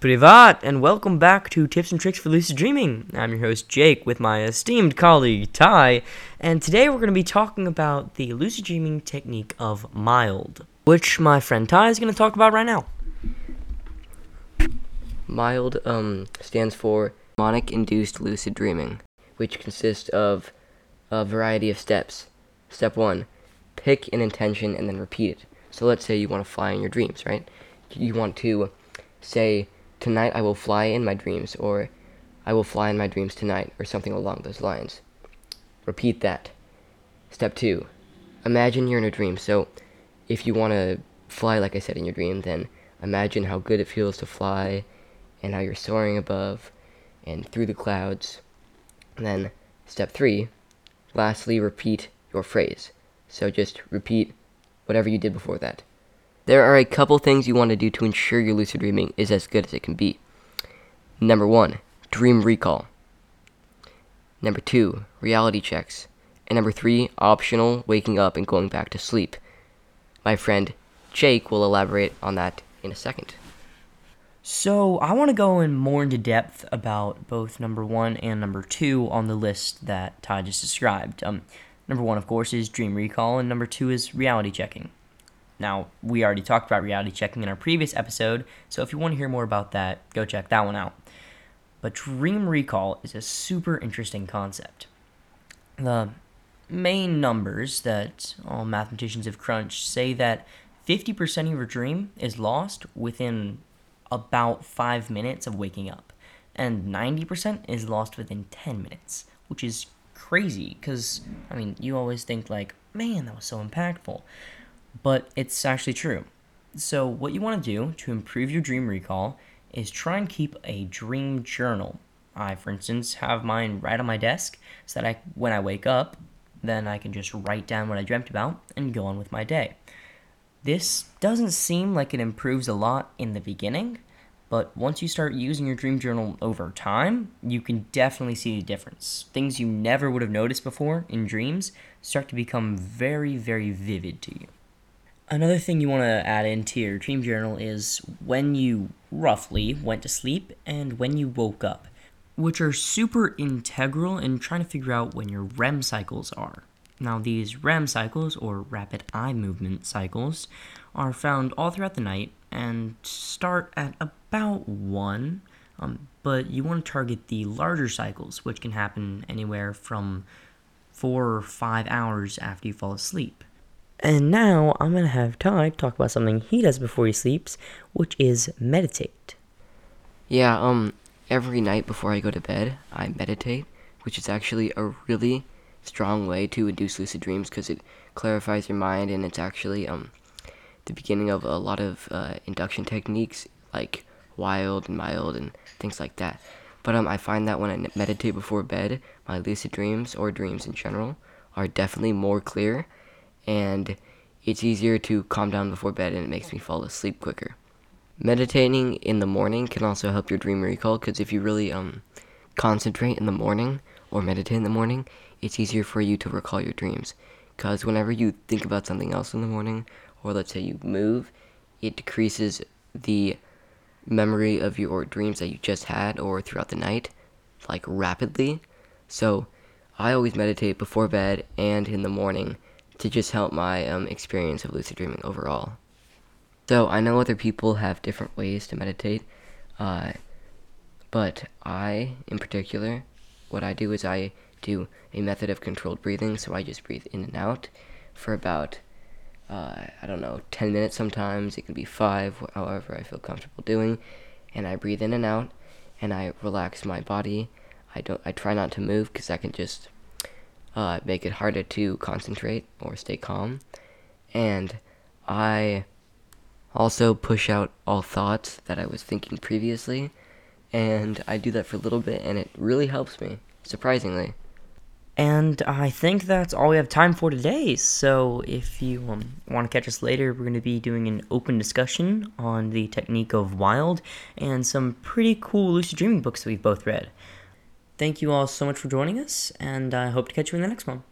Privat, and welcome back to Tips and Tricks for Lucid Dreaming. I'm your host, Jake, with my esteemed colleague, Ty, and today we're going to be talking about the lucid dreaming technique of MILD, which my friend Ty is going to talk about right now. MILD um, stands for mnemonic induced lucid dreaming, which consists of a variety of steps. Step one, pick an intention and then repeat it. So let's say you want to fly in your dreams, right? You want to say, Tonight I will fly in my dreams, or I will fly in my dreams tonight, or something along those lines. Repeat that. Step two, imagine you're in a dream. So if you want to fly, like I said, in your dream, then imagine how good it feels to fly and how you're soaring above and through the clouds. And then step three, lastly, repeat your phrase. So just repeat whatever you did before that. There are a couple things you want to do to ensure your lucid dreaming is as good as it can be. Number one, dream recall. Number two, reality checks. And number three, optional waking up and going back to sleep. My friend Jake will elaborate on that in a second. So, I want to go in more into depth about both number one and number two on the list that Ty just described. Um, number one, of course, is dream recall, and number two is reality checking. Now, we already talked about reality checking in our previous episode, so if you want to hear more about that, go check that one out. But dream recall is a super interesting concept. The main numbers that all mathematicians have crunched say that 50% of your dream is lost within about 5 minutes of waking up, and 90% is lost within 10 minutes, which is crazy because, I mean, you always think, like, man, that was so impactful but it's actually true. So, what you want to do to improve your dream recall is try and keep a dream journal. I, for instance, have mine right on my desk so that I, when I wake up, then I can just write down what I dreamt about and go on with my day. This doesn't seem like it improves a lot in the beginning, but once you start using your dream journal over time, you can definitely see the difference. Things you never would have noticed before in dreams start to become very, very vivid to you. Another thing you want to add into your dream journal is when you roughly went to sleep and when you woke up, which are super integral in trying to figure out when your REM cycles are. Now, these REM cycles, or rapid eye movement cycles, are found all throughout the night and start at about 1, um, but you want to target the larger cycles, which can happen anywhere from 4 or 5 hours after you fall asleep. And now I'm going to have Ty talk about something he does before he sleeps, which is meditate. Yeah, um, every night before I go to bed, I meditate, which is actually a really strong way to induce lucid dreams because it clarifies your mind and it's actually um the beginning of a lot of uh, induction techniques like WILD and MILD and things like that. But um, I find that when I meditate before bed, my lucid dreams or dreams in general are definitely more clear and it's easier to calm down before bed and it makes me fall asleep quicker. Meditating in the morning can also help your dream recall because if you really um, concentrate in the morning or meditate in the morning, it's easier for you to recall your dreams. Because whenever you think about something else in the morning, or let's say you move, it decreases the memory of your dreams that you just had or throughout the night, like rapidly. So I always meditate before bed and in the morning to just help my um, experience of lucid dreaming overall. So I know other people have different ways to meditate, uh, but I, in particular, what I do is I do a method of controlled breathing. So I just breathe in and out for about, uh, I don't know, 10 minutes sometimes. It can be five, however I feel comfortable doing. And I breathe in and out, and I relax my body. I don't. I try not to move because I can just uh, make it harder to concentrate or stay calm. And I also push out all thoughts that I was thinking previously. And I do that for a little bit, and it really helps me, surprisingly. And I think that's all we have time for today. So if you um, want to catch us later, we're going to be doing an open discussion on the technique of WILD and some pretty cool lucid dreaming books that we've both read. Thank you all so much for joining us, and I hope to catch you in the next one.